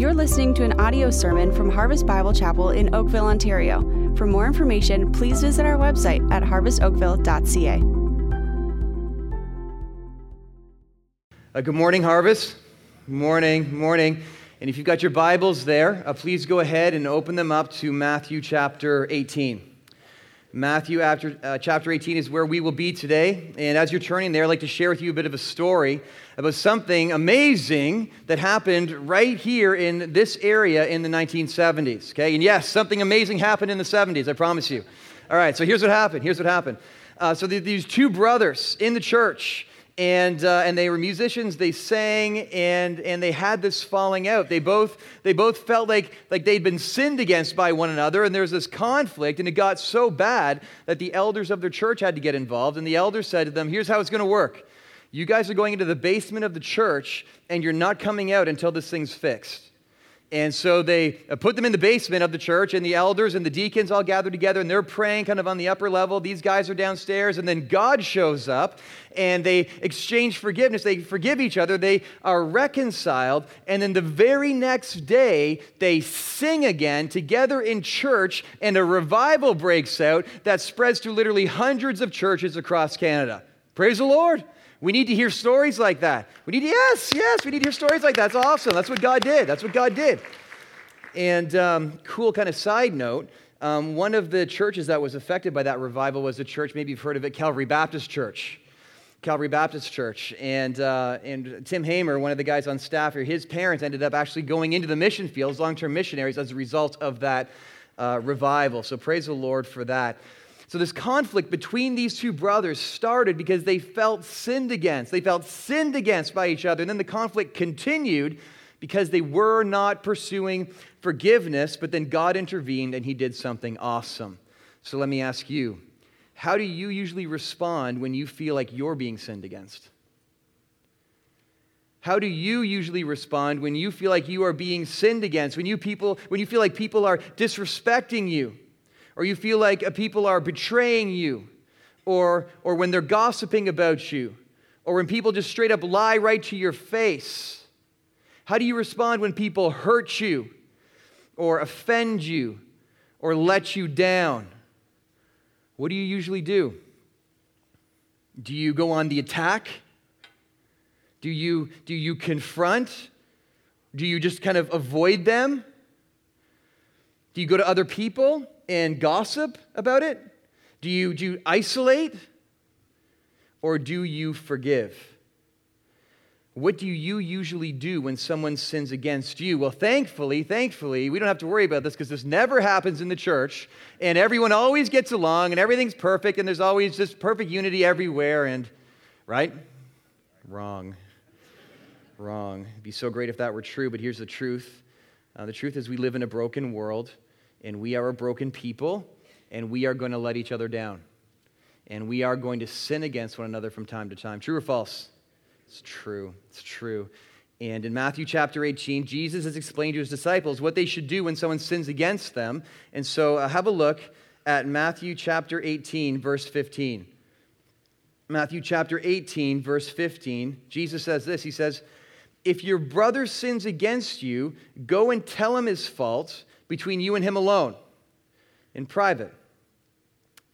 You're listening to an audio sermon from Harvest Bible Chapel in Oakville, Ontario. For more information, please visit our website at harvestoakville.ca. Uh, good morning, Harvest. Morning, morning. And if you've got your Bibles there, uh, please go ahead and open them up to Matthew chapter 18. Matthew after, uh, chapter 18 is where we will be today. And as you're turning there, I'd like to share with you a bit of a story about something amazing that happened right here in this area in the 1970s. Okay? And yes, something amazing happened in the 70s, I promise you. All right, so here's what happened. Here's what happened. Uh, so these two brothers in the church, and, uh, and they were musicians they sang and, and they had this falling out. They both, they both felt like, like they'd been sinned against by one another and there was this conflict and it got so bad that the elders of their church had to get involved and the elders said to them here's how it's going to work. You guys are going into the basement of the church and you're not coming out until this thing's fixed and so they uh, put them in the basement of the church, and the elders and the deacons all gather together, and they're praying kind of on the upper level. These guys are downstairs, and then God shows up, and they exchange forgiveness. They forgive each other, they are reconciled, and then the very next day, they sing again together in church, and a revival breaks out that spreads to literally hundreds of churches across Canada. Praise the Lord. We need to hear stories like that. We need to, yes, yes, we need to hear stories like that. That's awesome. That's what God did. That's what God did. And um, cool kind of side note um, one of the churches that was affected by that revival was a church, maybe you've heard of it, Calvary Baptist Church. Calvary Baptist Church. And, uh, and Tim Hamer, one of the guys on staff here, his parents ended up actually going into the mission fields, long term missionaries, as a result of that uh, revival. So praise the Lord for that. So, this conflict between these two brothers started because they felt sinned against. They felt sinned against by each other. And then the conflict continued because they were not pursuing forgiveness, but then God intervened and he did something awesome. So, let me ask you how do you usually respond when you feel like you're being sinned against? How do you usually respond when you feel like you are being sinned against? When you people when you feel like people are disrespecting you? Or you feel like people are betraying you, or, or when they're gossiping about you, or when people just straight up lie right to your face? How do you respond when people hurt you, or offend you, or let you down? What do you usually do? Do you go on the attack? Do you, do you confront? Do you just kind of avoid them? Do you go to other people? And gossip about it? Do you, do you isolate? Or do you forgive? What do you usually do when someone sins against you? Well, thankfully, thankfully, we don't have to worry about this because this never happens in the church, and everyone always gets along, and everything's perfect, and there's always just perfect unity everywhere, and right? Wrong. Wrong. It'd be so great if that were true, but here's the truth. Uh, the truth is, we live in a broken world and we are a broken people, and we are going to let each other down. And we are going to sin against one another from time to time. True or false? It's true. It's true. And in Matthew chapter 18, Jesus has explained to his disciples what they should do when someone sins against them. And so uh, have a look at Matthew chapter 18, verse 15. Matthew chapter 18, verse 15, Jesus says this He says, If your brother sins against you, go and tell him his fault between you and him alone in private.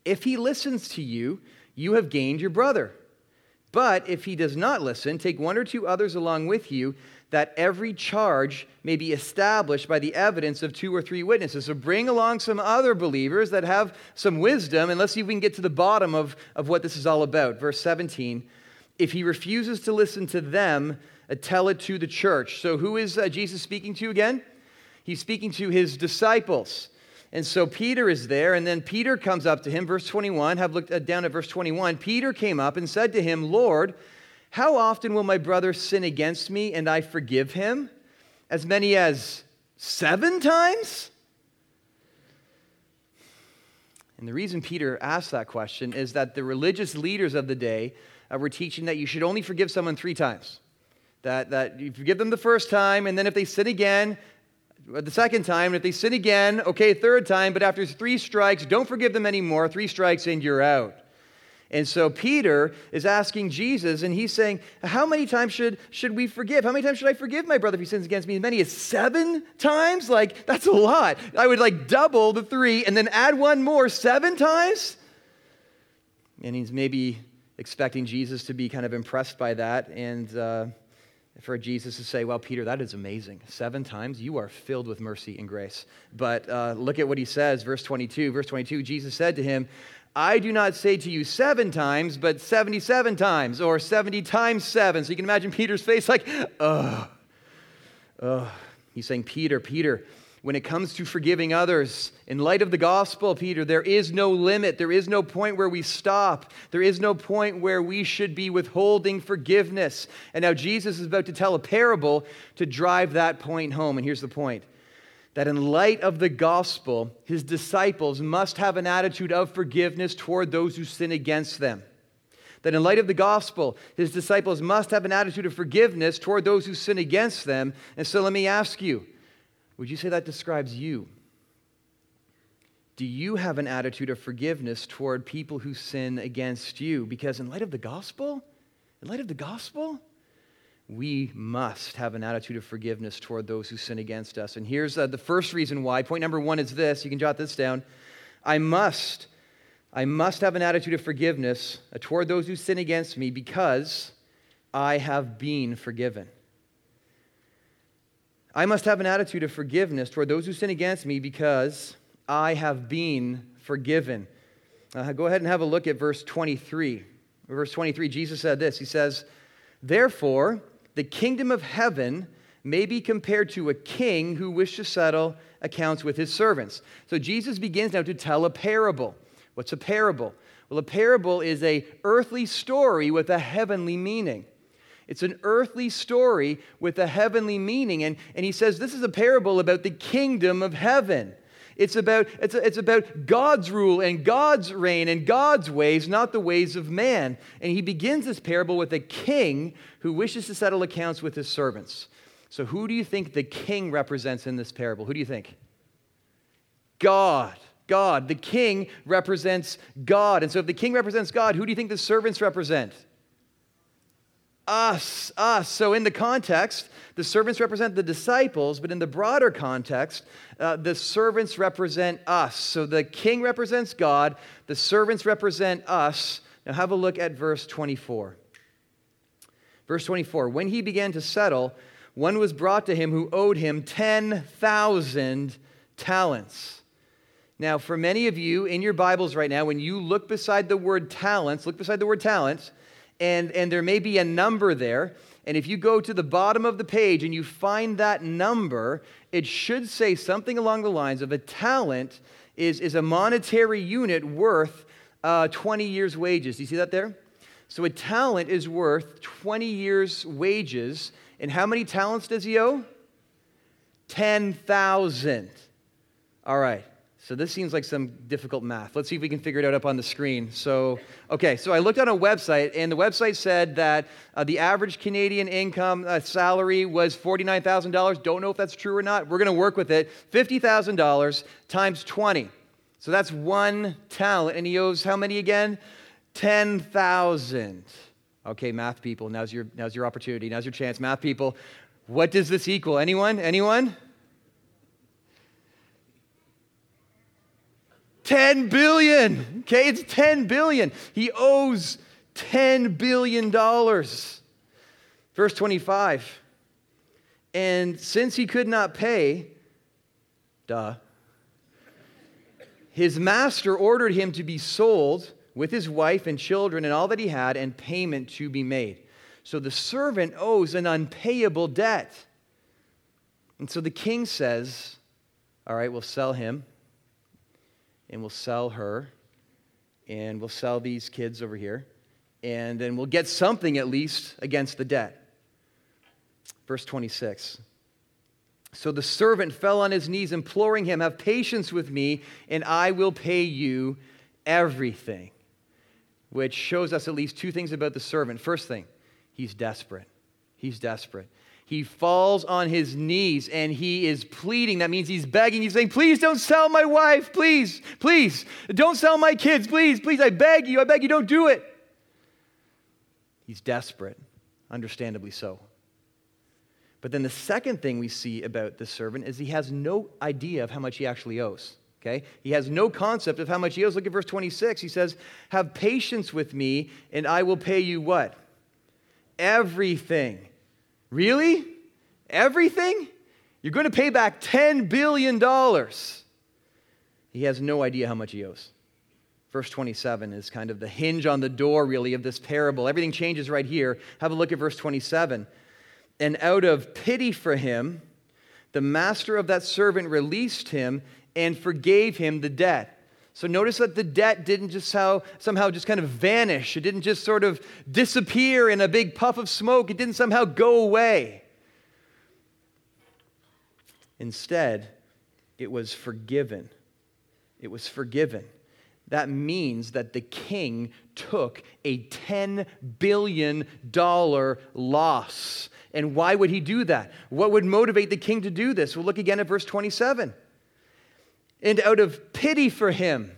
If he listens to you, you have gained your brother. But if he does not listen, take one or two others along with you, that every charge may be established by the evidence of two or three witnesses. So bring along some other believers that have some wisdom, and let's see if we can get to the bottom of, of what this is all about. Verse 17 If he refuses to listen to them, uh, tell it to the church. So who is uh, Jesus speaking to again? He's speaking to his disciples. And so Peter is there, and then Peter comes up to him, verse 21. Have looked uh, down at verse 21. Peter came up and said to him, Lord, how often will my brother sin against me and I forgive him? As many as seven times? And the reason Peter asked that question is that the religious leaders of the day uh, were teaching that you should only forgive someone three times. That, that you forgive them the first time, and then if they sin again, the second time, if they sin again, okay, third time, but after three strikes, don't forgive them anymore. Three strikes and you're out. And so Peter is asking Jesus, and he's saying, How many times should, should we forgive? How many times should I forgive my brother if he sins against me? As many as seven times? Like, that's a lot. I would like double the three and then add one more seven times? And he's maybe expecting Jesus to be kind of impressed by that. And uh, for Jesus to say, Well, Peter, that is amazing. Seven times, you are filled with mercy and grace. But uh, look at what he says, verse 22. Verse 22 Jesus said to him, I do not say to you seven times, but 77 times, or 70 times seven. So you can imagine Peter's face like, ugh, ugh. He's saying, Peter, Peter, when it comes to forgiving others, in light of the gospel, Peter, there is no limit. There is no point where we stop. There is no point where we should be withholding forgiveness. And now Jesus is about to tell a parable to drive that point home. And here's the point that in light of the gospel, his disciples must have an attitude of forgiveness toward those who sin against them. That in light of the gospel, his disciples must have an attitude of forgiveness toward those who sin against them. And so let me ask you would you say that describes you? Do you have an attitude of forgiveness toward people who sin against you? Because in light of the gospel, in light of the gospel, we must have an attitude of forgiveness toward those who sin against us. And here's uh, the first reason why. Point number one is this. You can jot this down. I must, I must have an attitude of forgiveness uh, toward those who sin against me because I have been forgiven. I must have an attitude of forgiveness toward those who sin against me because I have been forgiven. Uh, go ahead and have a look at verse 23. Verse 23, Jesus said this He says, Therefore, the kingdom of heaven may be compared to a king who wished to settle accounts with his servants. So Jesus begins now to tell a parable. What's a parable? Well, a parable is a earthly story with a heavenly meaning. It's an earthly story with a heavenly meaning. And, and he says this is a parable about the kingdom of heaven. It's about, it's, it's about God's rule and God's reign and God's ways, not the ways of man. And he begins this parable with a king who wishes to settle accounts with his servants. So, who do you think the king represents in this parable? Who do you think? God. God. The king represents God. And so, if the king represents God, who do you think the servants represent? Us, us. So, in the context, the servants represent the disciples, but in the broader context, uh, the servants represent us. So, the king represents God, the servants represent us. Now, have a look at verse 24. Verse 24 When he began to settle, one was brought to him who owed him 10,000 talents. Now, for many of you in your Bibles right now, when you look beside the word talents, look beside the word talents, and, and there may be a number there. And if you go to the bottom of the page and you find that number, it should say something along the lines of a talent is, is a monetary unit worth uh, 20 years' wages. Do you see that there? So a talent is worth 20 years' wages. And how many talents does he owe? 10,000. All right. So this seems like some difficult math. Let's see if we can figure it out up on the screen. So, okay, so I looked on a website, and the website said that uh, the average Canadian income uh, salary was $49,000. Don't know if that's true or not. We're going to work with it. $50,000 times 20. So that's one talent, and he owes how many again? 10,000. Okay, math people, now's your, now's your opportunity. Now's your chance. Math people, what does this equal? Anyone? Anyone? 10 billion. Okay, it's 10 billion. He owes 10 billion dollars. Verse 25. And since he could not pay, duh, his master ordered him to be sold with his wife and children and all that he had, and payment to be made. So the servant owes an unpayable debt. And so the king says, All right, we'll sell him and we'll sell her and we'll sell these kids over here and then we'll get something at least against the debt. Verse 26. So the servant fell on his knees, imploring him, Have patience with me, and I will pay you everything. Which shows us at least two things about the servant. First thing, he's desperate. He's desperate. He falls on his knees and he is pleading. That means he's begging. He's saying, Please don't sell my wife. Please, please. Don't sell my kids. Please, please. I beg you. I beg you. Don't do it. He's desperate, understandably so. But then the second thing we see about this servant is he has no idea of how much he actually owes. Okay? He has no concept of how much he owes. Look at verse 26. He says, Have patience with me, and I will pay you what? Everything. Really? Everything? You're going to pay back $10 billion. He has no idea how much he owes. Verse 27 is kind of the hinge on the door, really, of this parable. Everything changes right here. Have a look at verse 27. And out of pity for him, the master of that servant released him and forgave him the debt. So notice that the debt didn't just how, somehow just kind of vanish. It didn't just sort of disappear in a big puff of smoke. It didn't somehow go away. Instead, it was forgiven. It was forgiven. That means that the king took a $10 billion loss. And why would he do that? What would motivate the king to do this? Well, look again at verse 27. And out of pity for him,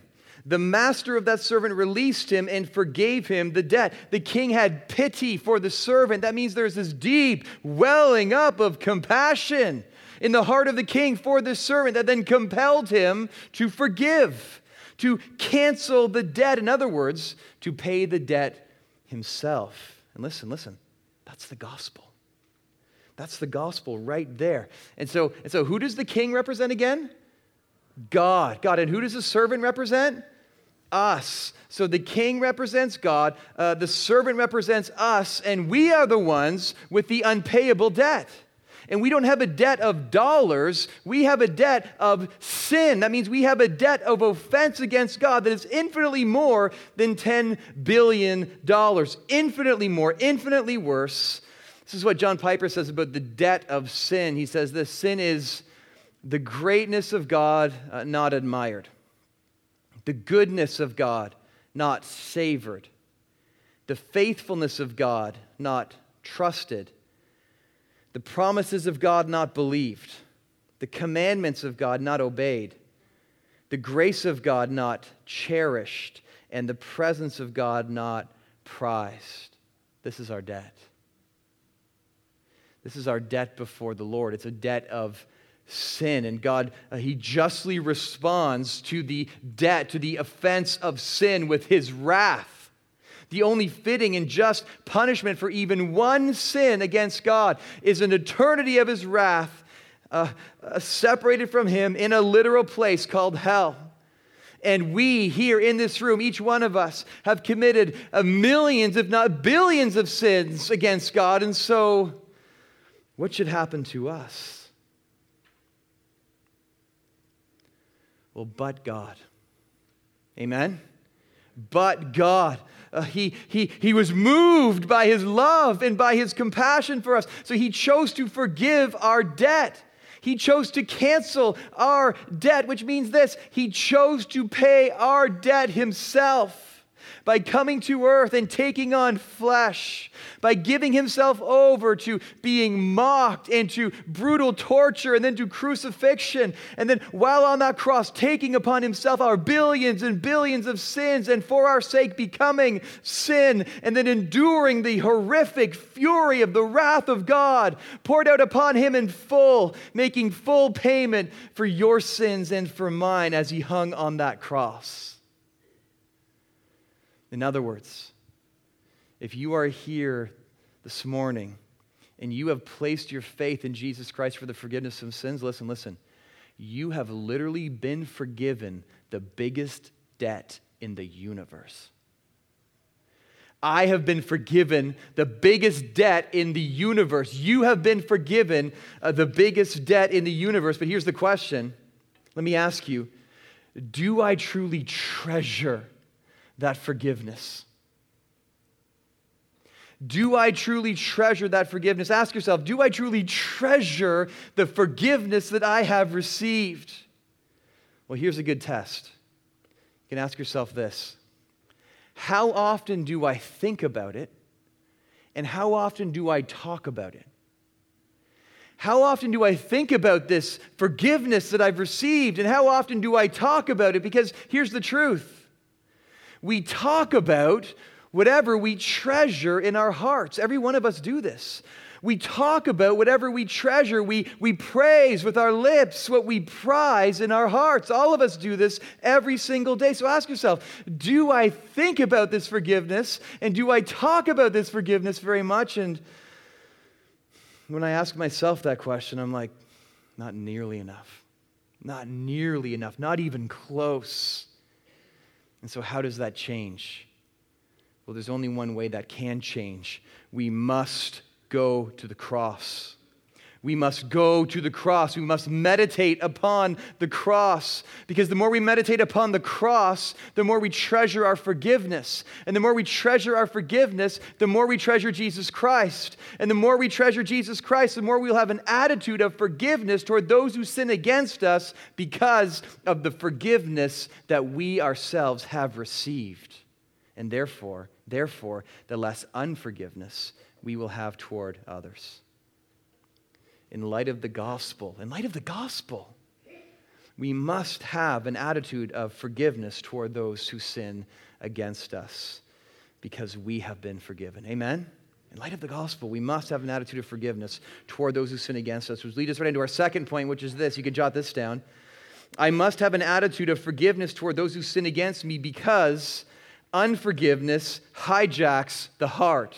the master of that servant released him and forgave him the debt. The king had pity for the servant. That means there's this deep welling up of compassion in the heart of the king for this servant that then compelled him to forgive, to cancel the debt. In other words, to pay the debt himself. And listen, listen, that's the gospel. That's the gospel right there. And so, and so who does the king represent again? God. God. And who does the servant represent? Us. So the king represents God, uh, the servant represents us, and we are the ones with the unpayable debt. And we don't have a debt of dollars, we have a debt of sin. That means we have a debt of offense against God that is infinitely more than $10 billion. Infinitely more, infinitely worse. This is what John Piper says about the debt of sin. He says this sin is the greatness of God uh, not admired, the goodness of God not savored, the faithfulness of God not trusted, the promises of God not believed, the commandments of God not obeyed, the grace of God not cherished, and the presence of God not prized. This is our debt. This is our debt before the Lord. It's a debt of sin. And God, uh, He justly responds to the debt, to the offense of sin with His wrath. The only fitting and just punishment for even one sin against God is an eternity of His wrath, uh, uh, separated from Him in a literal place called hell. And we here in this room, each one of us, have committed uh, millions, if not billions, of sins against God. And so, what should happen to us? Well, but God. Amen? But God. Uh, he, he, he was moved by his love and by his compassion for us. So he chose to forgive our debt. He chose to cancel our debt, which means this He chose to pay our debt himself by coming to earth and taking on flesh, by giving himself over to being mocked and to brutal torture and then to crucifixion. And then while on that cross, taking upon himself our billions and billions of sins and for our sake becoming sin and then enduring the horrific fury of the wrath of God poured out upon him in full, making full payment for your sins and for mine as he hung on that cross. In other words, if you are here this morning and you have placed your faith in Jesus Christ for the forgiveness of sins, listen, listen. You have literally been forgiven the biggest debt in the universe. I have been forgiven the biggest debt in the universe. You have been forgiven uh, the biggest debt in the universe. But here's the question let me ask you Do I truly treasure that forgiveness? Do I truly treasure that forgiveness? Ask yourself, do I truly treasure the forgiveness that I have received? Well, here's a good test. You can ask yourself this How often do I think about it? And how often do I talk about it? How often do I think about this forgiveness that I've received? And how often do I talk about it? Because here's the truth we talk about whatever we treasure in our hearts. Every one of us do this. We talk about whatever we treasure. We, we praise with our lips what we prize in our hearts. All of us do this every single day. So ask yourself do I think about this forgiveness? And do I talk about this forgiveness very much? And when I ask myself that question, I'm like, not nearly enough. Not nearly enough. Not even close. And so, how does that change? Well, there's only one way that can change. We must go to the cross. We must go to the cross. We must meditate upon the cross. Because the more we meditate upon the cross, the more we treasure our forgiveness. And the more we treasure our forgiveness, the more we treasure Jesus Christ. And the more we treasure Jesus Christ, the more we'll have an attitude of forgiveness toward those who sin against us because of the forgiveness that we ourselves have received. And therefore, therefore, the less unforgiveness we will have toward others in light of the gospel, in light of the gospel, we must have an attitude of forgiveness toward those who sin against us because we have been forgiven. Amen? In light of the gospel, we must have an attitude of forgiveness toward those who sin against us, which leads us right into our second point, which is this. You can jot this down. I must have an attitude of forgiveness toward those who sin against me because unforgiveness hijacks the heart.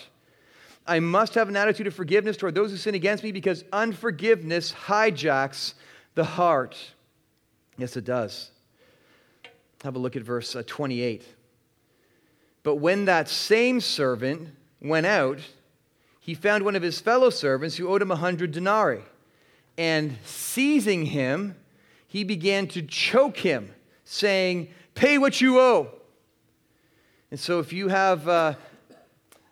I must have an attitude of forgiveness toward those who sin against me because unforgiveness hijacks the heart. Yes, it does. Have a look at verse uh, 28. But when that same servant went out, he found one of his fellow servants who owed him a hundred denarii. And seizing him, he began to choke him, saying, Pay what you owe. And so, if you have uh,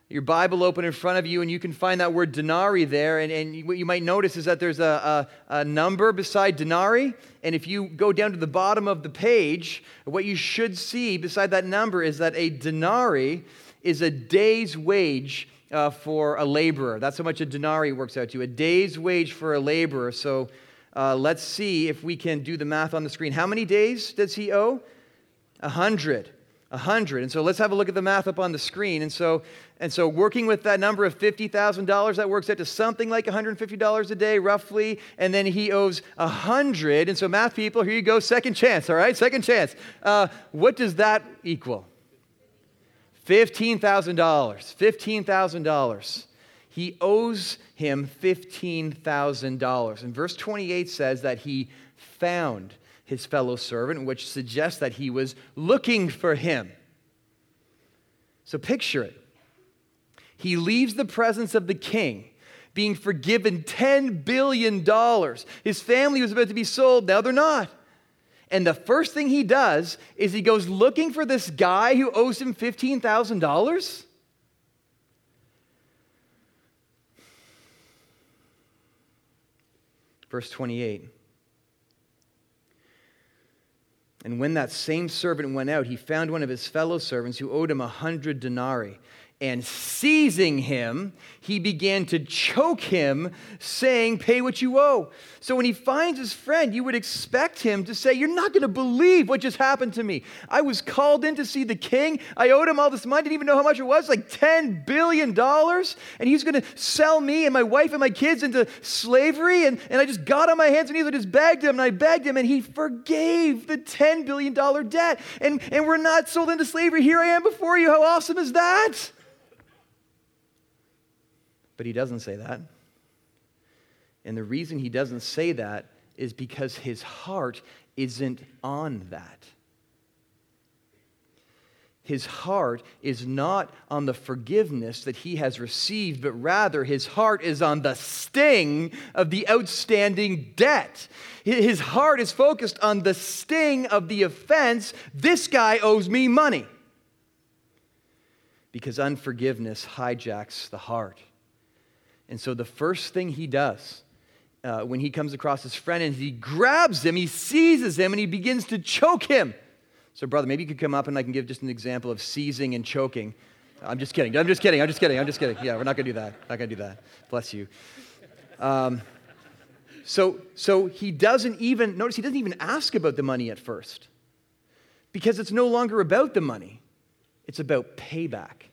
your Bible open in front of you, and you can find that word denarii there. And, and what you might notice is that there's a, a, a, number beside denarii. And if you go down to the bottom of the page, what you should see beside that number is that a denarii is a day's wage uh, for a laborer. That's how much a denarii works out to a day's wage for a laborer. So uh, let's see if we can do the math on the screen. How many days does he owe? A hundred. A hundred. And so let's have a look at the math up on the screen. And so, and so working with that number of $50,000, that works out to something like $150 a day, roughly. And then he owes a hundred. And so math people, here you go, second chance, all right? Second chance. Uh, what does that equal? $15,000. $15,000. He owes him $15,000. And verse 28 says that he found his fellow servant, which suggests that he was looking for him. So picture it. He leaves the presence of the king, being forgiven $10 billion. His family was about to be sold, now they're not. And the first thing he does is he goes looking for this guy who owes him $15,000. Verse 28. And when that same servant went out, he found one of his fellow servants who owed him a hundred denarii and seizing him, he began to choke him, saying, Pay what you owe. So when he finds his friend, you would expect him to say, You're not going to believe what just happened to me. I was called in to see the king. I owed him all this money, I didn't even know how much it was like $10 billion. And he's going to sell me and my wife and my kids into slavery. And, and I just got on my hands and knees and just begged him and I begged him, and he forgave the $10 billion debt. And, and we're not sold into slavery. Here I am before you. How awesome is that? But he doesn't say that. And the reason he doesn't say that is because his heart isn't on that. His heart is not on the forgiveness that he has received, but rather his heart is on the sting of the outstanding debt. His heart is focused on the sting of the offense. This guy owes me money. Because unforgiveness hijacks the heart. And so the first thing he does uh, when he comes across his friend is he grabs him, he seizes him, and he begins to choke him. So, brother, maybe you could come up and I can give just an example of seizing and choking. I'm just kidding. I'm just kidding. I'm just kidding. I'm just kidding. Yeah, we're not going to do that. Not going to do that. Bless you. Um, So, so he doesn't even, notice he doesn't even ask about the money at first because it's no longer about the money, it's about payback.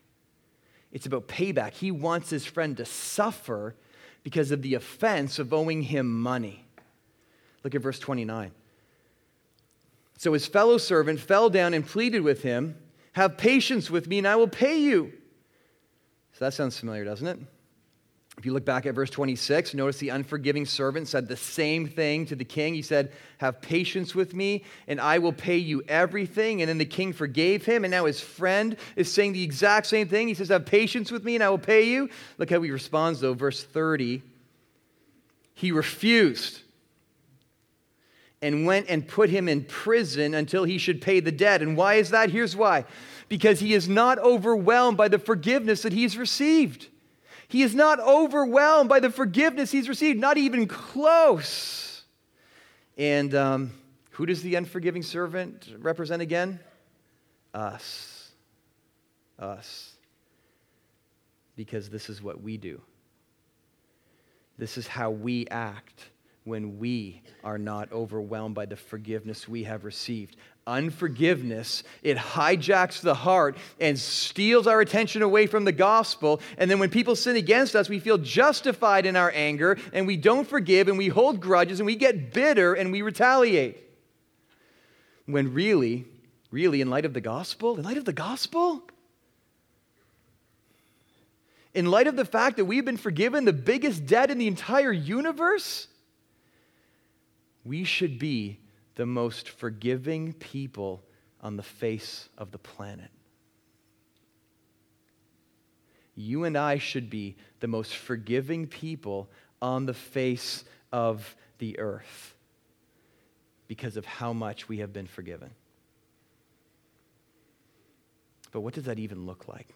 It's about payback. He wants his friend to suffer because of the offense of owing him money. Look at verse 29. So his fellow servant fell down and pleaded with him, Have patience with me, and I will pay you. So that sounds familiar, doesn't it? If you look back at verse 26, notice the unforgiving servant said the same thing to the king. He said, Have patience with me, and I will pay you everything. And then the king forgave him, and now his friend is saying the exact same thing. He says, Have patience with me, and I will pay you. Look how he responds, though, verse 30. He refused and went and put him in prison until he should pay the debt. And why is that? Here's why because he is not overwhelmed by the forgiveness that he's received. He is not overwhelmed by the forgiveness he's received, not even close. And um, who does the unforgiving servant represent again? Us. Us. Because this is what we do. This is how we act when we are not overwhelmed by the forgiveness we have received. Unforgiveness, it hijacks the heart and steals our attention away from the gospel. And then when people sin against us, we feel justified in our anger and we don't forgive and we hold grudges and we get bitter and we retaliate. When really, really, in light of the gospel, in light of the gospel, in light of the fact that we've been forgiven the biggest debt in the entire universe, we should be the most forgiving people on the face of the planet. You and I should be the most forgiving people on the face of the earth because of how much we have been forgiven. But what does that even look like?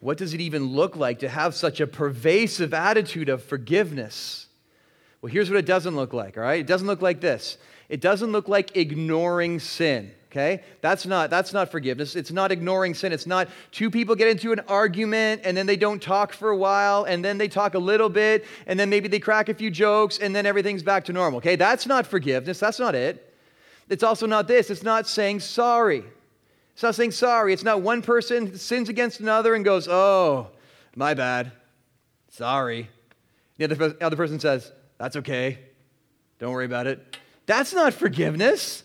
What does it even look like to have such a pervasive attitude of forgiveness? Well, here's what it doesn't look like, all right? It doesn't look like this. It doesn't look like ignoring sin, okay? That's not, that's not forgiveness. It's not ignoring sin. It's not two people get into an argument and then they don't talk for a while and then they talk a little bit and then maybe they crack a few jokes and then everything's back to normal, okay? That's not forgiveness. That's not it. It's also not this. It's not saying sorry. It's not saying sorry. It's not one person sins against another and goes, oh, my bad. Sorry. The other, other person says, that's okay. Don't worry about it. That's not forgiveness.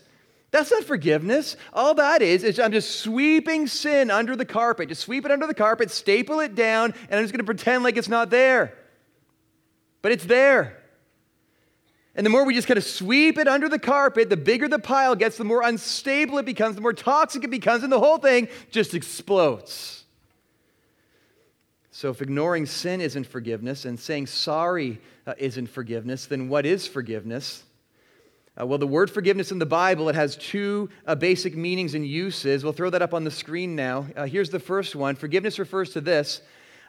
That's not forgiveness. All that is, is I'm just sweeping sin under the carpet. Just sweep it under the carpet, staple it down, and I'm just going to pretend like it's not there. But it's there. And the more we just kind of sweep it under the carpet, the bigger the pile gets, the more unstable it becomes, the more toxic it becomes, and the whole thing just explodes. So, if ignoring sin isn't forgiveness and saying sorry uh, isn't forgiveness, then what is forgiveness? Uh, well, the word forgiveness in the Bible, it has two uh, basic meanings and uses. We'll throw that up on the screen now. Uh, here's the first one Forgiveness refers to this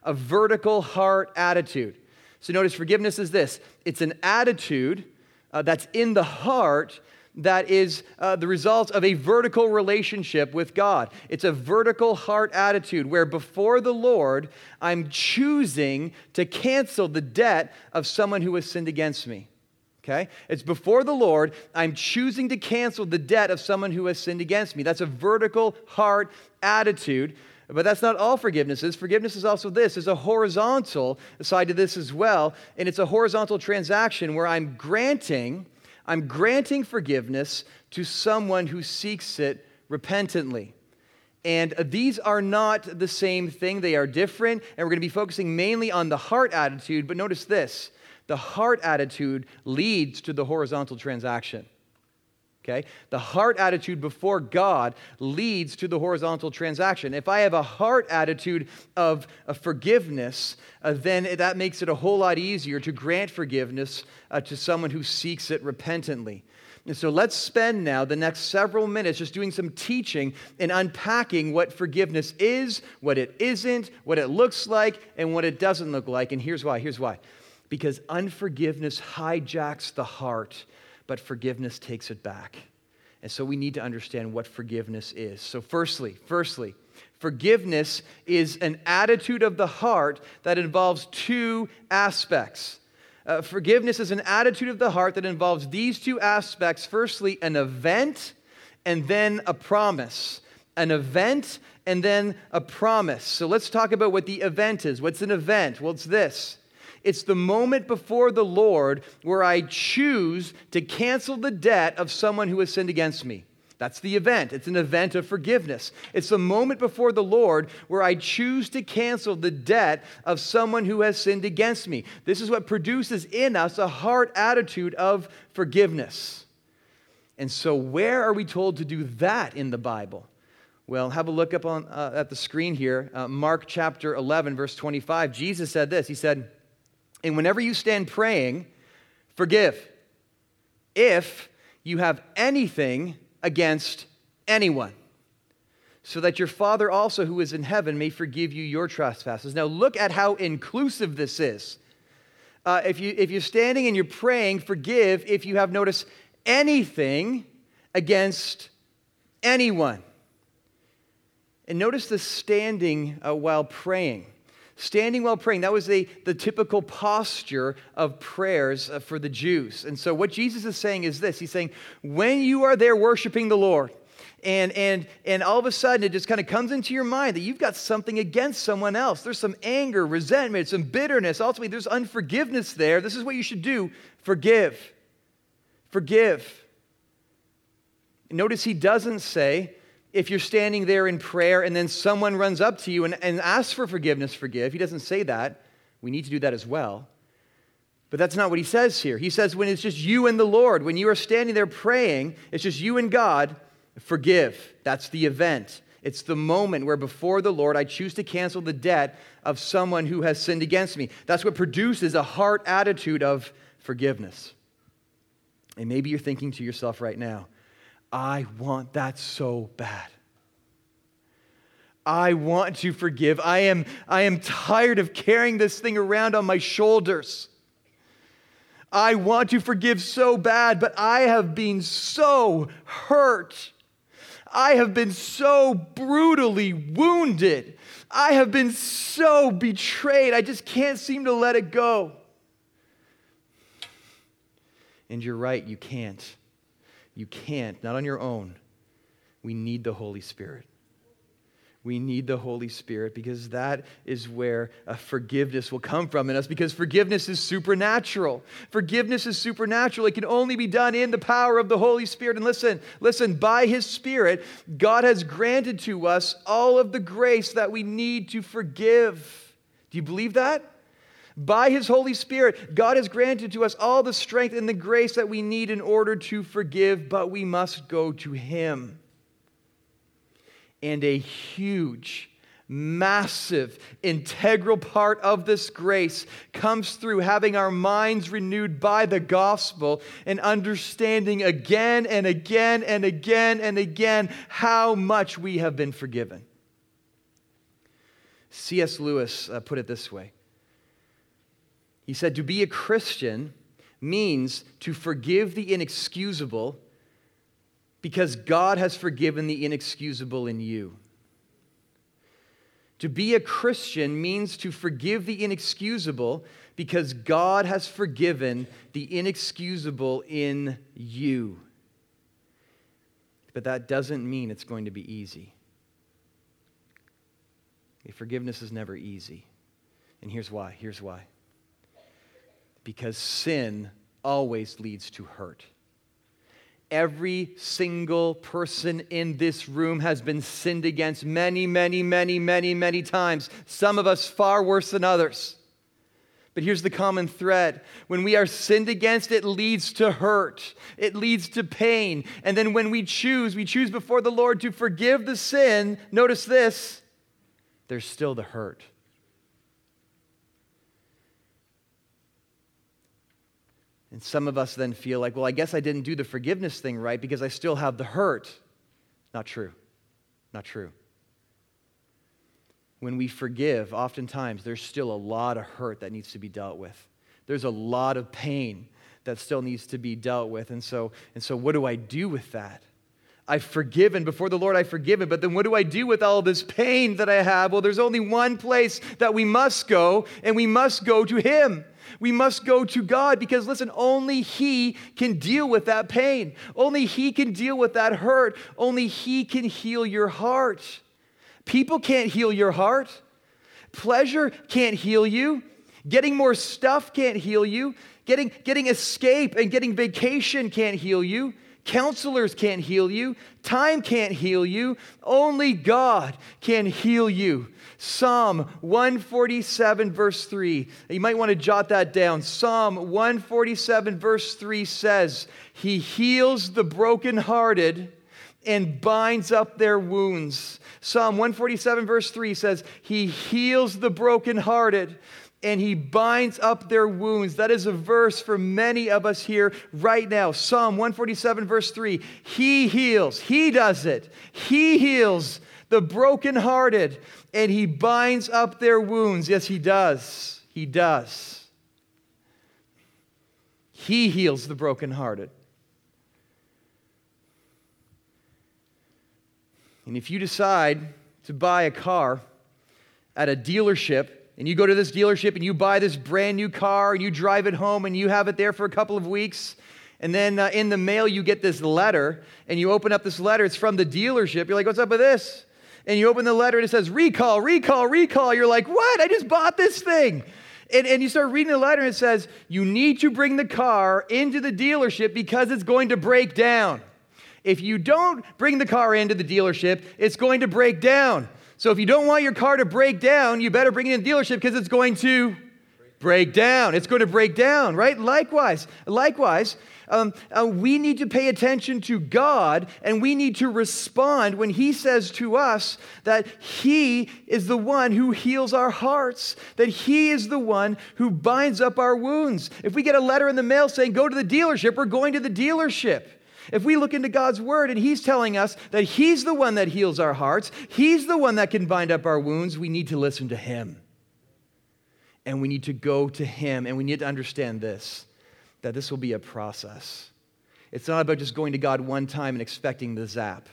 a vertical heart attitude. So, notice forgiveness is this it's an attitude uh, that's in the heart that is uh, the result of a vertical relationship with God. It's a vertical heart attitude where before the Lord, I'm choosing to cancel the debt of someone who has sinned against me. Okay? It's before the Lord, I'm choosing to cancel the debt of someone who has sinned against me. That's a vertical heart attitude. But that's not all forgiveness is. Forgiveness is also this. There's a horizontal side to this as well. And it's a horizontal transaction where I'm granting I'm granting forgiveness to someone who seeks it repentantly. And these are not the same thing, they are different. And we're going to be focusing mainly on the heart attitude. But notice this the heart attitude leads to the horizontal transaction. Okay? The heart attitude before God leads to the horizontal transaction. If I have a heart attitude of, of forgiveness, uh, then that makes it a whole lot easier to grant forgiveness uh, to someone who seeks it repentantly. And so let's spend now the next several minutes just doing some teaching and unpacking what forgiveness is, what it isn't, what it looks like, and what it doesn't look like. And here's why. Here's why. Because unforgiveness hijacks the heart but forgiveness takes it back. And so we need to understand what forgiveness is. So, firstly, firstly, forgiveness is an attitude of the heart that involves two aspects. Uh, forgiveness is an attitude of the heart that involves these two aspects firstly, an event, and then a promise. An event and then a promise. So let's talk about what the event is. What's an event? Well, it's this it's the moment before the Lord where I choose to cancel the debt of someone who has sinned against me. That's the event. It's an event of forgiveness. It's the moment before the Lord where I choose to cancel the debt of someone who has sinned against me. This is what produces in us a heart attitude of forgiveness. And so, where are we told to do that in the Bible? Well, have a look up on, uh, at the screen here. Uh, Mark chapter 11, verse 25. Jesus said this He said, And whenever you stand praying, forgive if you have anything against anyone, so that your Father also who is in heaven may forgive you your trespasses. Now, look at how inclusive this is. Uh, if, you, if you're standing and you're praying, forgive if you have noticed anything against anyone. And notice the standing uh, while praying. Standing while praying, that was a, the typical posture of prayers uh, for the Jews. And so, what Jesus is saying is this He's saying, when you are there worshiping the Lord, and, and, and all of a sudden it just kind of comes into your mind that you've got something against someone else. There's some anger, resentment, some bitterness. Ultimately, there's unforgiveness there. This is what you should do forgive. Forgive. Notice he doesn't say, if you're standing there in prayer and then someone runs up to you and, and asks for forgiveness, forgive. He doesn't say that. We need to do that as well. But that's not what he says here. He says when it's just you and the Lord, when you are standing there praying, it's just you and God, forgive. That's the event. It's the moment where before the Lord I choose to cancel the debt of someone who has sinned against me. That's what produces a heart attitude of forgiveness. And maybe you're thinking to yourself right now, I want that so bad. I want to forgive. I am, I am tired of carrying this thing around on my shoulders. I want to forgive so bad, but I have been so hurt. I have been so brutally wounded. I have been so betrayed. I just can't seem to let it go. And you're right, you can't. You can't, not on your own. We need the Holy Spirit. We need the Holy Spirit because that is where a forgiveness will come from in us because forgiveness is supernatural. Forgiveness is supernatural. It can only be done in the power of the Holy Spirit. And listen, listen, by His Spirit, God has granted to us all of the grace that we need to forgive. Do you believe that? By His Holy Spirit, God has granted to us all the strength and the grace that we need in order to forgive, but we must go to Him. And a huge, massive, integral part of this grace comes through having our minds renewed by the gospel and understanding again and again and again and again how much we have been forgiven. C.S. Lewis uh, put it this way he said, To be a Christian means to forgive the inexcusable because God has forgiven the inexcusable in you. To be a Christian means to forgive the inexcusable because God has forgiven the inexcusable in you. But that doesn't mean it's going to be easy. Forgiveness is never easy. And here's why. Here's why because sin always leads to hurt. Every single person in this room has been sinned against many, many, many, many, many times. Some of us far worse than others. But here's the common thread. When we are sinned against, it leads to hurt, it leads to pain. And then when we choose, we choose before the Lord to forgive the sin. Notice this there's still the hurt. And some of us then feel like, well, I guess I didn't do the forgiveness thing right because I still have the hurt. Not true. Not true. When we forgive, oftentimes there's still a lot of hurt that needs to be dealt with. There's a lot of pain that still needs to be dealt with. And so, and so what do I do with that? I've forgiven. Before the Lord, I've forgiven. But then what do I do with all this pain that I have? Well, there's only one place that we must go, and we must go to Him. We must go to God because, listen, only He can deal with that pain. Only He can deal with that hurt. Only He can heal your heart. People can't heal your heart. Pleasure can't heal you. Getting more stuff can't heal you. Getting, getting escape and getting vacation can't heal you. Counselors can't heal you. Time can't heal you. Only God can heal you. Psalm 147, verse 3. You might want to jot that down. Psalm 147, verse 3 says, He heals the brokenhearted and binds up their wounds. Psalm 147, verse 3 says, He heals the brokenhearted and he binds up their wounds. That is a verse for many of us here right now. Psalm 147, verse 3. He heals, he does it. He heals the brokenhearted and he binds up their wounds. Yes, he does. He does. He heals the brokenhearted. And if you decide to buy a car at a dealership, and you go to this dealership and you buy this brand new car and you drive it home and you have it there for a couple of weeks, and then uh, in the mail you get this letter, and you open up this letter, it's from the dealership. You're like, what's up with this? And you open the letter and it says, recall, recall, recall. You're like, what? I just bought this thing. And, and, you start reading the letter and it says, You need to bring the car into the dealership because it's going to break down. If you don't bring the car into the dealership, it's going to break down. So if you don't want your car to break down, you better bring it in the dealership because it's going to break down. It's going to break down, right? Likewise, likewise, um, uh, we need to pay attention to God and we need to respond when He says to us that He is the one who heals our hearts, that He is the one who binds up our wounds. If we get a letter in the mail saying, go to the dealership, we're going to the dealership. If we look into God's word and He's telling us that He's the one that heals our hearts, He's the one that can bind up our wounds, we need to listen to Him. And we need to go to Him. And we need to understand this that this will be a process. It's not about just going to God one time and expecting the zap,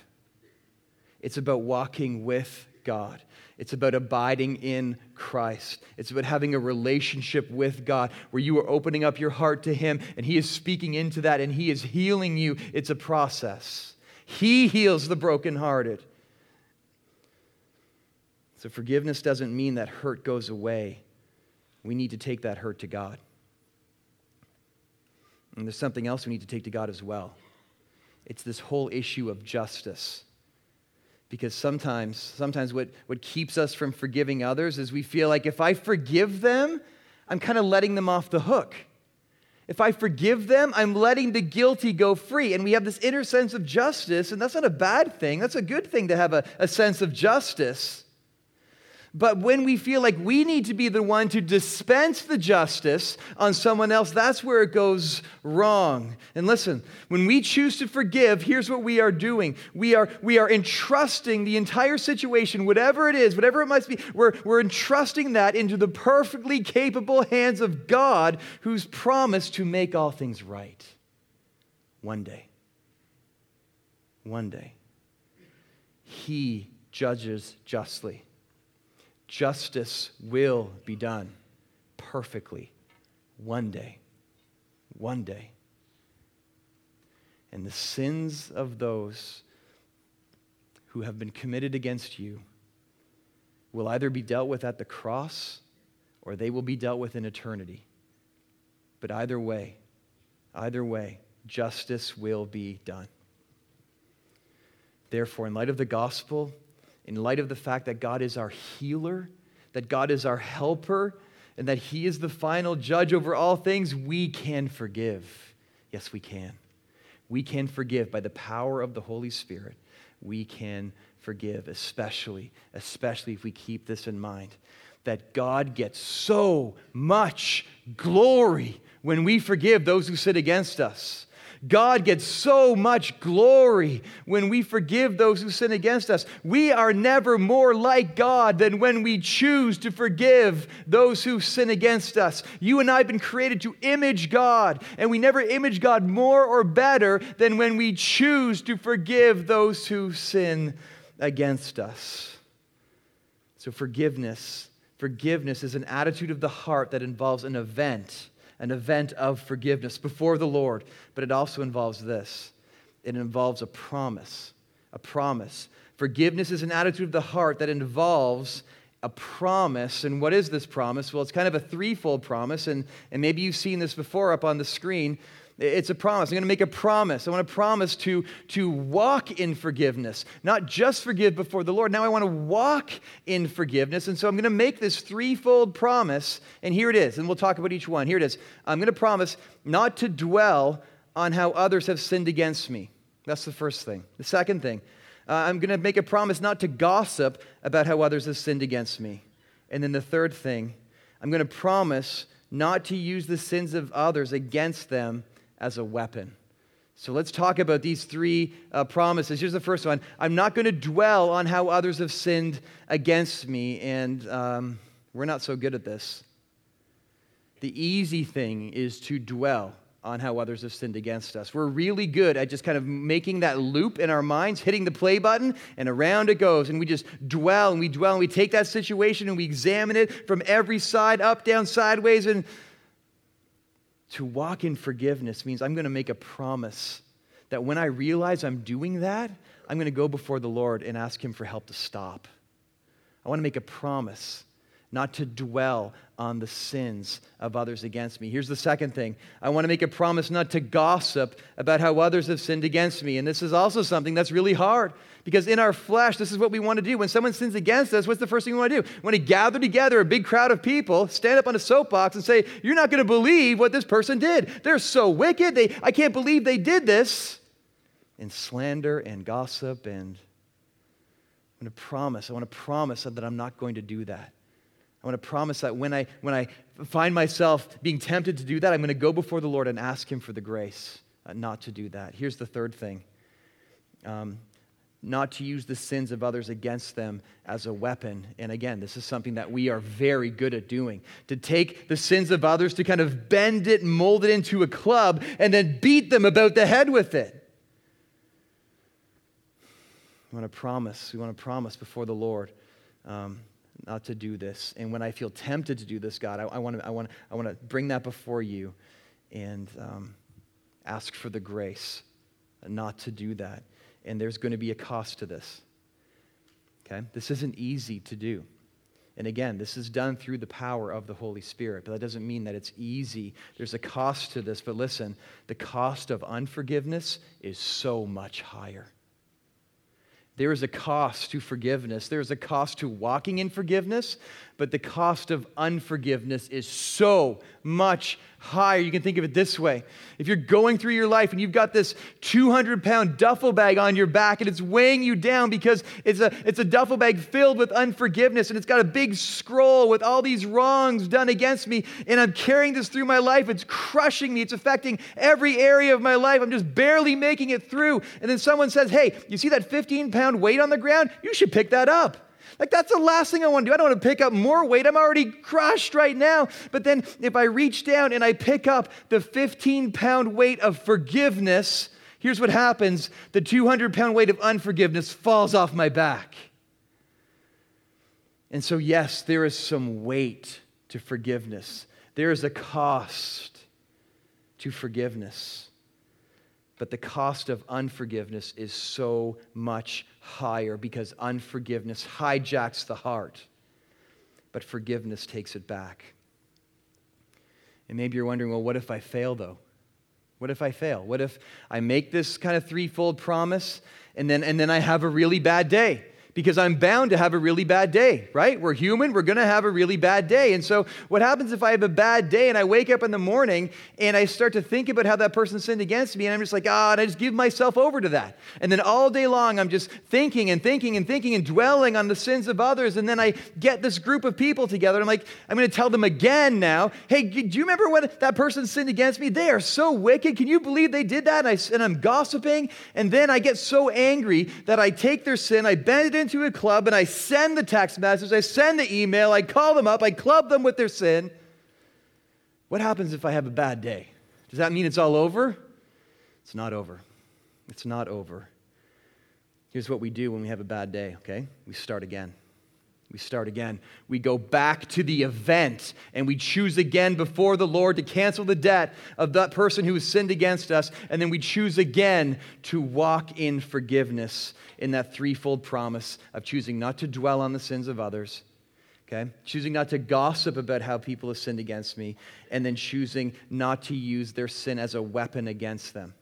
it's about walking with God. It's about abiding in Christ. It's about having a relationship with God where you are opening up your heart to Him and He is speaking into that and He is healing you. It's a process. He heals the brokenhearted. So forgiveness doesn't mean that hurt goes away. We need to take that hurt to God. And there's something else we need to take to God as well. It's this whole issue of justice. Because sometimes, sometimes what, what keeps us from forgiving others is we feel like if I forgive them, I'm kind of letting them off the hook. If I forgive them, I'm letting the guilty go free. And we have this inner sense of justice, and that's not a bad thing. That's a good thing to have a, a sense of justice. But when we feel like we need to be the one to dispense the justice on someone else, that's where it goes wrong. And listen, when we choose to forgive, here's what we are doing. We are, we are entrusting the entire situation, whatever it is, whatever it must be, we're, we're entrusting that into the perfectly capable hands of God who's promised to make all things right. One day. One day. He judges justly justice will be done perfectly one day. One day. And the sins of those who have been committed against you will either be dealt with at the cross or they will be dealt with in eternity. But either way, either way, justice will be done. Therefore, in light of the gospel, in light of the fact that God is our healer, that God is our helper, and that He is the final judge over all things, we can forgive. Yes, we can. We can forgive by the power of the Holy Spirit. We can forgive, especially, especially if we keep this in mind that God gets so much glory when we forgive those who sin against us. God gets so much glory when we forgive those who sin against us. We are never more like God than when we choose to forgive those who sin against us. You and I have been created to image God, and we never image God more or better than when we choose to forgive those who sin against us. So, forgiveness. Forgiveness is an attitude of the heart that involves an event an event of forgiveness before the Lord, but it also involves this it involves a promise. A promise. Forgiveness is an attitude of the heart that involves a promise. And what is this promise? Well, it's kind of a threefold promise, and, and maybe you've seen this before up on the screen. It's a promise. I'm going to make a promise. I want to promise to, to walk in forgiveness, not just forgive before the Lord. Now I want to walk in forgiveness. And so I'm going to make this threefold promise. And here it is. And we'll talk about each one. Here it is. I'm going to promise not to dwell on how others have sinned against me. That's the first thing. The second thing, uh, I'm going to make a promise not to gossip about how others have sinned against me. And then the third thing, I'm going to promise not to use the sins of others against them as a weapon. So let's talk about these three uh, promises. Here's the first one I'm not going to dwell on how others have sinned against me, and um, we're not so good at this. The easy thing is to dwell on how others have sinned against us. We're really good at just kind of making that loop in our minds, hitting the play button, and around it goes. And we just dwell and we dwell and we take that situation and we examine it from every side, up, down, sideways, and to walk in forgiveness means I'm going to make a promise that when I realize I'm doing that, I'm going to go before the Lord and ask Him for help to stop. I want to make a promise not to dwell on the sins of others against me. Here's the second thing I want to make a promise not to gossip about how others have sinned against me. And this is also something that's really hard because in our flesh, this is what we want to do. When someone sins against us, what's the first thing we want to do? We want to gather together a big crowd of people, stand up on a soapbox, and say, You're not going to believe what this person did. They're so wicked. They, I can't believe they did this. And slander and gossip and I'm going to promise, I want to promise that I'm not going to do that. I want to promise that when I, when I find myself being tempted to do that, I'm going to go before the Lord and ask Him for the grace uh, not to do that. Here's the third thing um, not to use the sins of others against them as a weapon. And again, this is something that we are very good at doing to take the sins of others, to kind of bend it mold it into a club, and then beat them about the head with it. We want to promise, we want to promise before the Lord. Um, not to do this. And when I feel tempted to do this, God, I, want to I wanna, I wanna bring that before you and um, ask for the grace not to do that. And there's going to be a cost to this. Okay? This isn't easy to do. And again, this is done through the power of the Holy Spirit, but that doesn't mean that it's easy. There's a cost to this, but listen, the cost of unforgiveness is so much higher. There is a cost to forgiveness. There is a cost to walking in forgiveness, but the cost of unforgiveness is so much higher. You can think of it this way if you're going through your life and you've got this 200 pound duffel bag on your back and it's weighing you down because it's a, it's a duffel bag filled with unforgiveness and it's got a big scroll with all these wrongs done against me, and I'm carrying this through my life, it's crushing me, it's affecting every area of my life. I'm just barely making it through. And then someone says, Hey, you see that 15 pound weight on the ground? You should pick that up. Like, that's the last thing I want to do. I don't want to pick up more weight. I'm already crushed right now. But then, if I reach down and I pick up the 15 pound weight of forgiveness, here's what happens the 200 pound weight of unforgiveness falls off my back. And so, yes, there is some weight to forgiveness, there is a cost to forgiveness. But the cost of unforgiveness is so much higher because unforgiveness hijacks the heart, but forgiveness takes it back. And maybe you're wondering, well, what if I fail though? What if I fail? What if I make this kind of threefold promise and then, and then I have a really bad day? Because I'm bound to have a really bad day, right? We're human, we're gonna have a really bad day. And so, what happens if I have a bad day and I wake up in the morning and I start to think about how that person sinned against me, and I'm just like, ah, oh, and I just give myself over to that. And then all day long, I'm just thinking and thinking and thinking and dwelling on the sins of others. And then I get this group of people together. I'm like, I'm gonna tell them again now, hey, do you remember when that person sinned against me? They are so wicked. Can you believe they did that? And, I, and I'm gossiping. And then I get so angry that I take their sin, I bend it into a club and I send the text message, I send the email, I call them up, I club them with their sin. What happens if I have a bad day? Does that mean it's all over? It's not over. It's not over. Here's what we do when we have a bad day, okay? We start again. We start again. We go back to the event and we choose again before the Lord to cancel the debt of that person who has sinned against us. And then we choose again to walk in forgiveness in that threefold promise of choosing not to dwell on the sins of others, okay? Choosing not to gossip about how people have sinned against me, and then choosing not to use their sin as a weapon against them.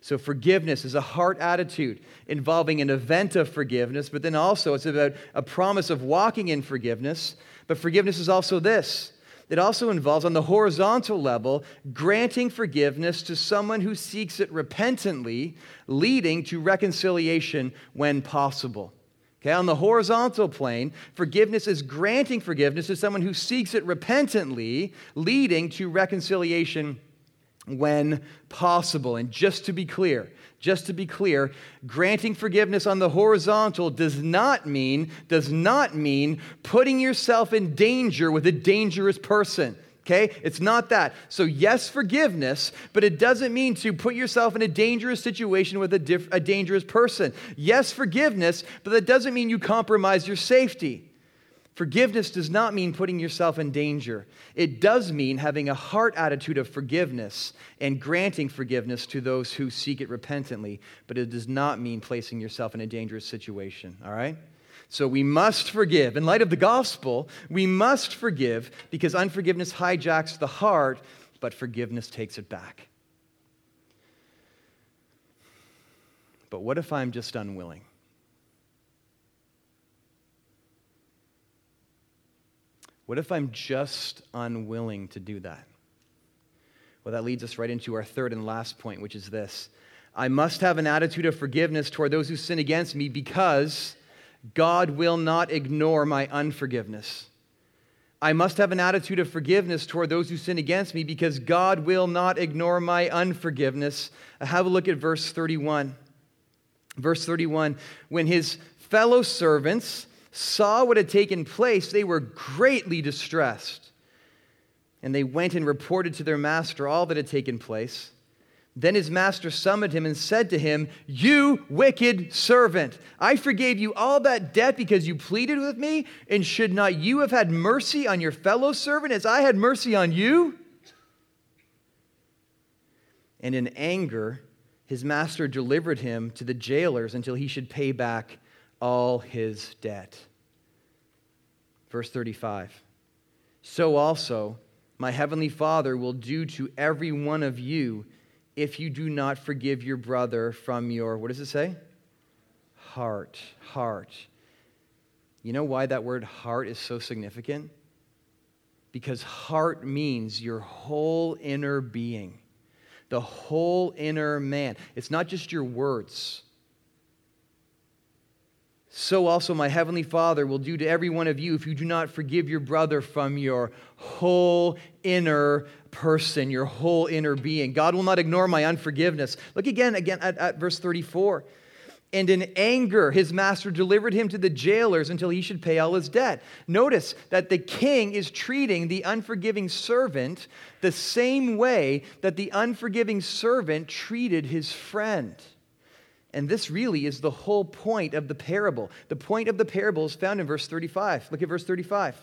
So, forgiveness is a heart attitude involving an event of forgiveness, but then also it's about a promise of walking in forgiveness. But forgiveness is also this it also involves, on the horizontal level, granting forgiveness to someone who seeks it repentantly, leading to reconciliation when possible. Okay, on the horizontal plane, forgiveness is granting forgiveness to someone who seeks it repentantly, leading to reconciliation when possible. And just to be clear, just to be clear, granting forgiveness on the horizontal does not mean does not mean putting yourself in danger with a dangerous person. Okay? It's not that. So, yes, forgiveness, but it doesn't mean to put yourself in a dangerous situation with a, diff- a dangerous person. Yes, forgiveness, but that doesn't mean you compromise your safety. Forgiveness does not mean putting yourself in danger. It does mean having a heart attitude of forgiveness and granting forgiveness to those who seek it repentantly, but it does not mean placing yourself in a dangerous situation, all right? So we must forgive. In light of the gospel, we must forgive because unforgiveness hijacks the heart, but forgiveness takes it back. But what if I'm just unwilling? What if I'm just unwilling to do that? Well, that leads us right into our third and last point, which is this I must have an attitude of forgiveness toward those who sin against me because God will not ignore my unforgiveness. I must have an attitude of forgiveness toward those who sin against me because God will not ignore my unforgiveness. Have a look at verse 31. Verse 31 When his fellow servants saw what had taken place, they were greatly distressed. And they went and reported to their master all that had taken place. Then his master summoned him and said to him, You wicked servant, I forgave you all that debt because you pleaded with me, and should not you have had mercy on your fellow servant as I had mercy on you? And in anger, his master delivered him to the jailers until he should pay back all his debt. Verse 35 So also my heavenly Father will do to every one of you if you do not forgive your brother from your, what does it say? Heart. Heart. You know why that word heart is so significant? Because heart means your whole inner being, the whole inner man. It's not just your words so also my heavenly Father will do to every one of you if you do not forgive your brother from your whole inner person, your whole inner being. God will not ignore my unforgiveness. Look again, again at, at verse 34. And in anger, his master delivered him to the jailers until he should pay all his debt. Notice that the king is treating the unforgiving servant the same way that the unforgiving servant treated his friend. And this really is the whole point of the parable. The point of the parable is found in verse 35. Look at verse 35.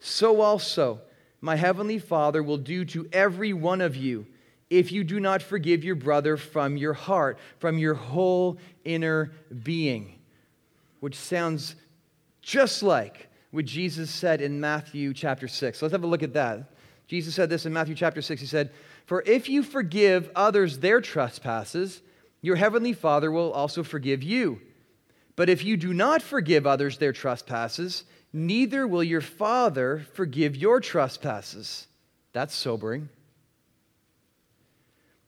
So also, my heavenly Father will do to every one of you if you do not forgive your brother from your heart, from your whole inner being. Which sounds just like what Jesus said in Matthew chapter 6. Let's have a look at that. Jesus said this in Matthew chapter 6. He said, For if you forgive others their trespasses, your heavenly Father will also forgive you. But if you do not forgive others their trespasses, neither will your Father forgive your trespasses. That's sobering.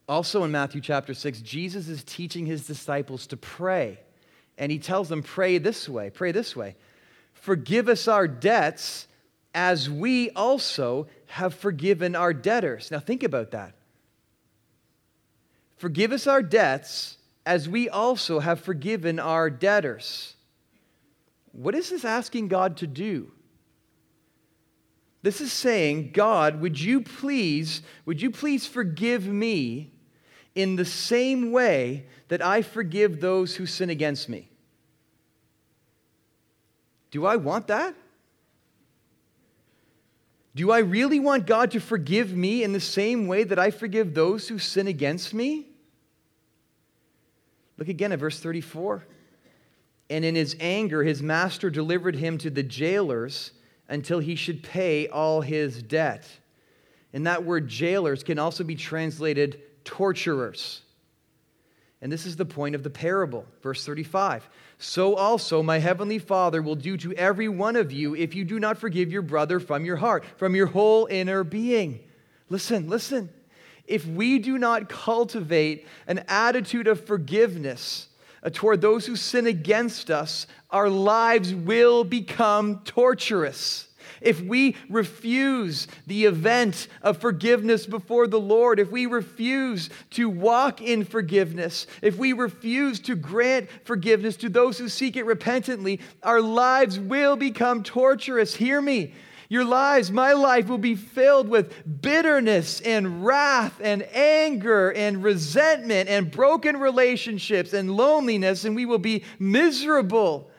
Also in Matthew chapter 6, Jesus is teaching his disciples to pray. And he tells them, Pray this way, pray this way. Forgive us our debts as we also have forgiven our debtors. Now think about that. Forgive us our debts as we also have forgiven our debtors. What is this asking God to do? This is saying, God, would you please, would you please forgive me in the same way that I forgive those who sin against me? Do I want that? Do I really want God to forgive me in the same way that I forgive those who sin against me? Look again at verse 34. And in his anger, his master delivered him to the jailers until he should pay all his debt. And that word jailers can also be translated torturers. And this is the point of the parable. Verse 35 So also my heavenly Father will do to every one of you if you do not forgive your brother from your heart, from your whole inner being. Listen, listen. If we do not cultivate an attitude of forgiveness uh, toward those who sin against us, our lives will become torturous if we refuse the event of forgiveness before the Lord, if we refuse to walk in forgiveness, if we refuse to grant forgiveness to those who seek it repentantly, our lives will become torturous. Hear me. Your lives, my life, will be filled with bitterness and wrath and anger and resentment and broken relationships and loneliness, and we will be miserable.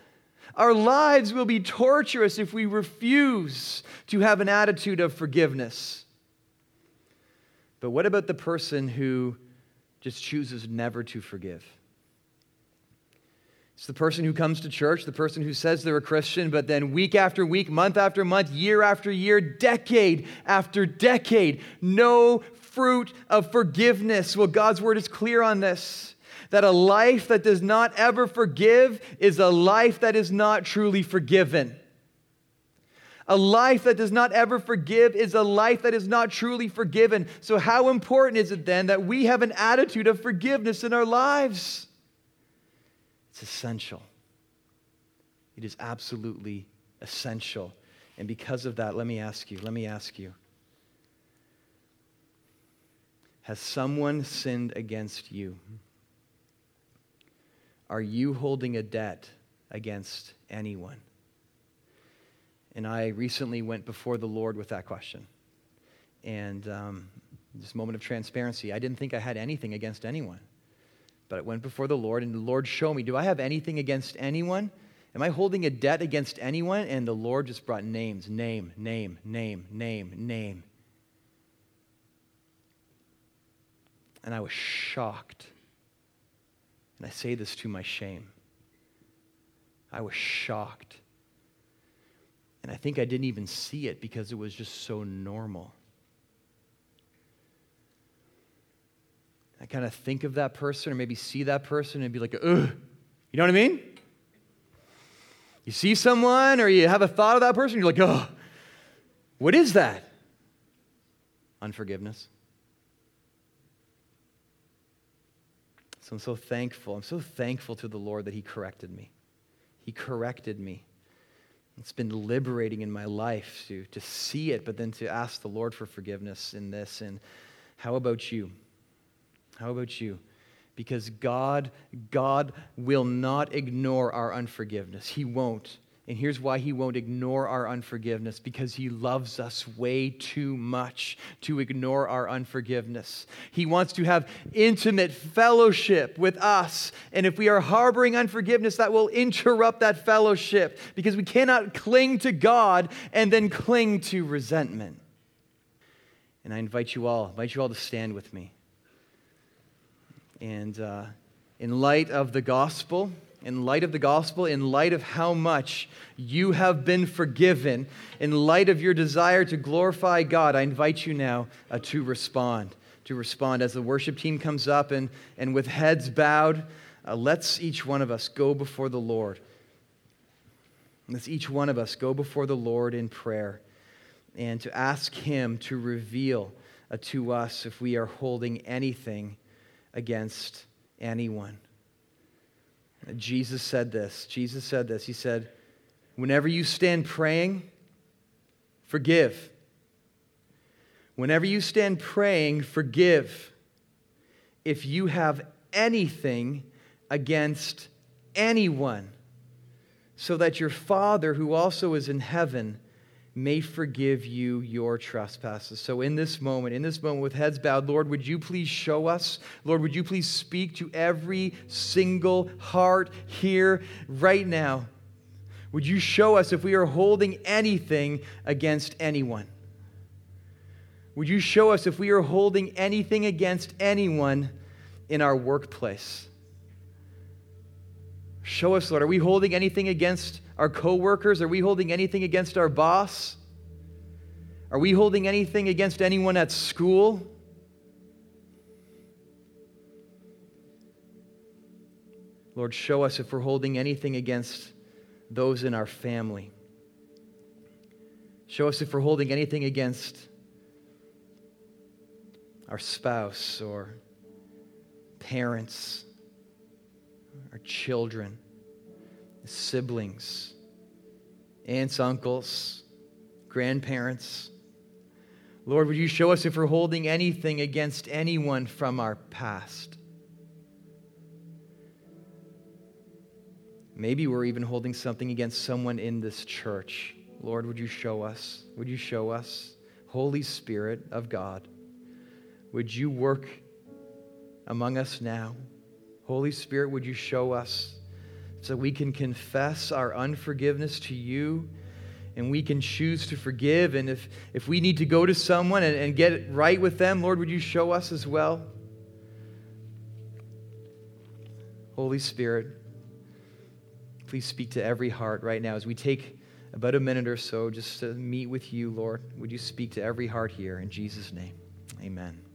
Our lives will be torturous if we refuse to have an attitude of forgiveness. But what about the person who just chooses never to forgive? It's the person who comes to church, the person who says they're a Christian, but then week after week, month after month, year after year, decade after decade, no fruit of forgiveness. Well, God's word is clear on this that a life that does not ever forgive is a life that is not truly forgiven. A life that does not ever forgive is a life that is not truly forgiven. So, how important is it then that we have an attitude of forgiveness in our lives? It's essential. It is absolutely essential. And because of that, let me ask you, let me ask you Has someone sinned against you? Are you holding a debt against anyone? And I recently went before the Lord with that question. And um, this moment of transparency, I didn't think I had anything against anyone. But I went before the Lord, and the Lord showed me do I have anything against anyone? Am I holding a debt against anyone? And the Lord just brought names name, name, name, name, name. And I was shocked. And I say this to my shame. I was shocked. And I think I didn't even see it because it was just so normal. I kind of think of that person or maybe see that person and be like, ugh. You know what I mean? You see someone or you have a thought of that person, you're like, oh, what is that? Unforgiveness. So I'm so thankful. I'm so thankful to the Lord that He corrected me. He corrected me. It's been liberating in my life to, to see it, but then to ask the Lord for forgiveness in this. And how about you? How about you? Because God, God will not ignore our unforgiveness. He won't. And here's why he won't ignore our unforgiveness because he loves us way too much to ignore our unforgiveness. He wants to have intimate fellowship with us. And if we are harboring unforgiveness, that will interrupt that fellowship because we cannot cling to God and then cling to resentment. And I invite you all, invite you all to stand with me. And uh, in light of the gospel, in light of the gospel, in light of how much you have been forgiven, in light of your desire to glorify God, I invite you now uh, to respond. To respond as the worship team comes up and, and with heads bowed, uh, let's each one of us go before the Lord. Let's each one of us go before the Lord in prayer and to ask Him to reveal uh, to us if we are holding anything against anyone. Jesus said this. Jesus said this. He said, Whenever you stand praying, forgive. Whenever you stand praying, forgive. If you have anything against anyone, so that your Father, who also is in heaven, may forgive you your trespasses. So, in this moment, in this moment, with heads bowed, Lord, would you please show us? Lord, would you please speak to every single heart here right now? Would you show us if we are holding anything against anyone? Would you show us if we are holding anything against anyone in our workplace? Show us, Lord. Are we holding anything against our coworkers? Are we holding anything against our boss? Are we holding anything against anyone at school? Lord, show us if we're holding anything against those in our family. Show us if we're holding anything against our spouse or parents our children, siblings, aunts, uncles, grandparents. Lord, would you show us if we're holding anything against anyone from our past? Maybe we're even holding something against someone in this church. Lord, would you show us? Would you show us? Holy Spirit of God, would you work among us now? Holy Spirit, would you show us so we can confess our unforgiveness to you and we can choose to forgive? And if, if we need to go to someone and, and get right with them, Lord, would you show us as well? Holy Spirit, please speak to every heart right now as we take about a minute or so just to meet with you, Lord. Would you speak to every heart here in Jesus' name? Amen.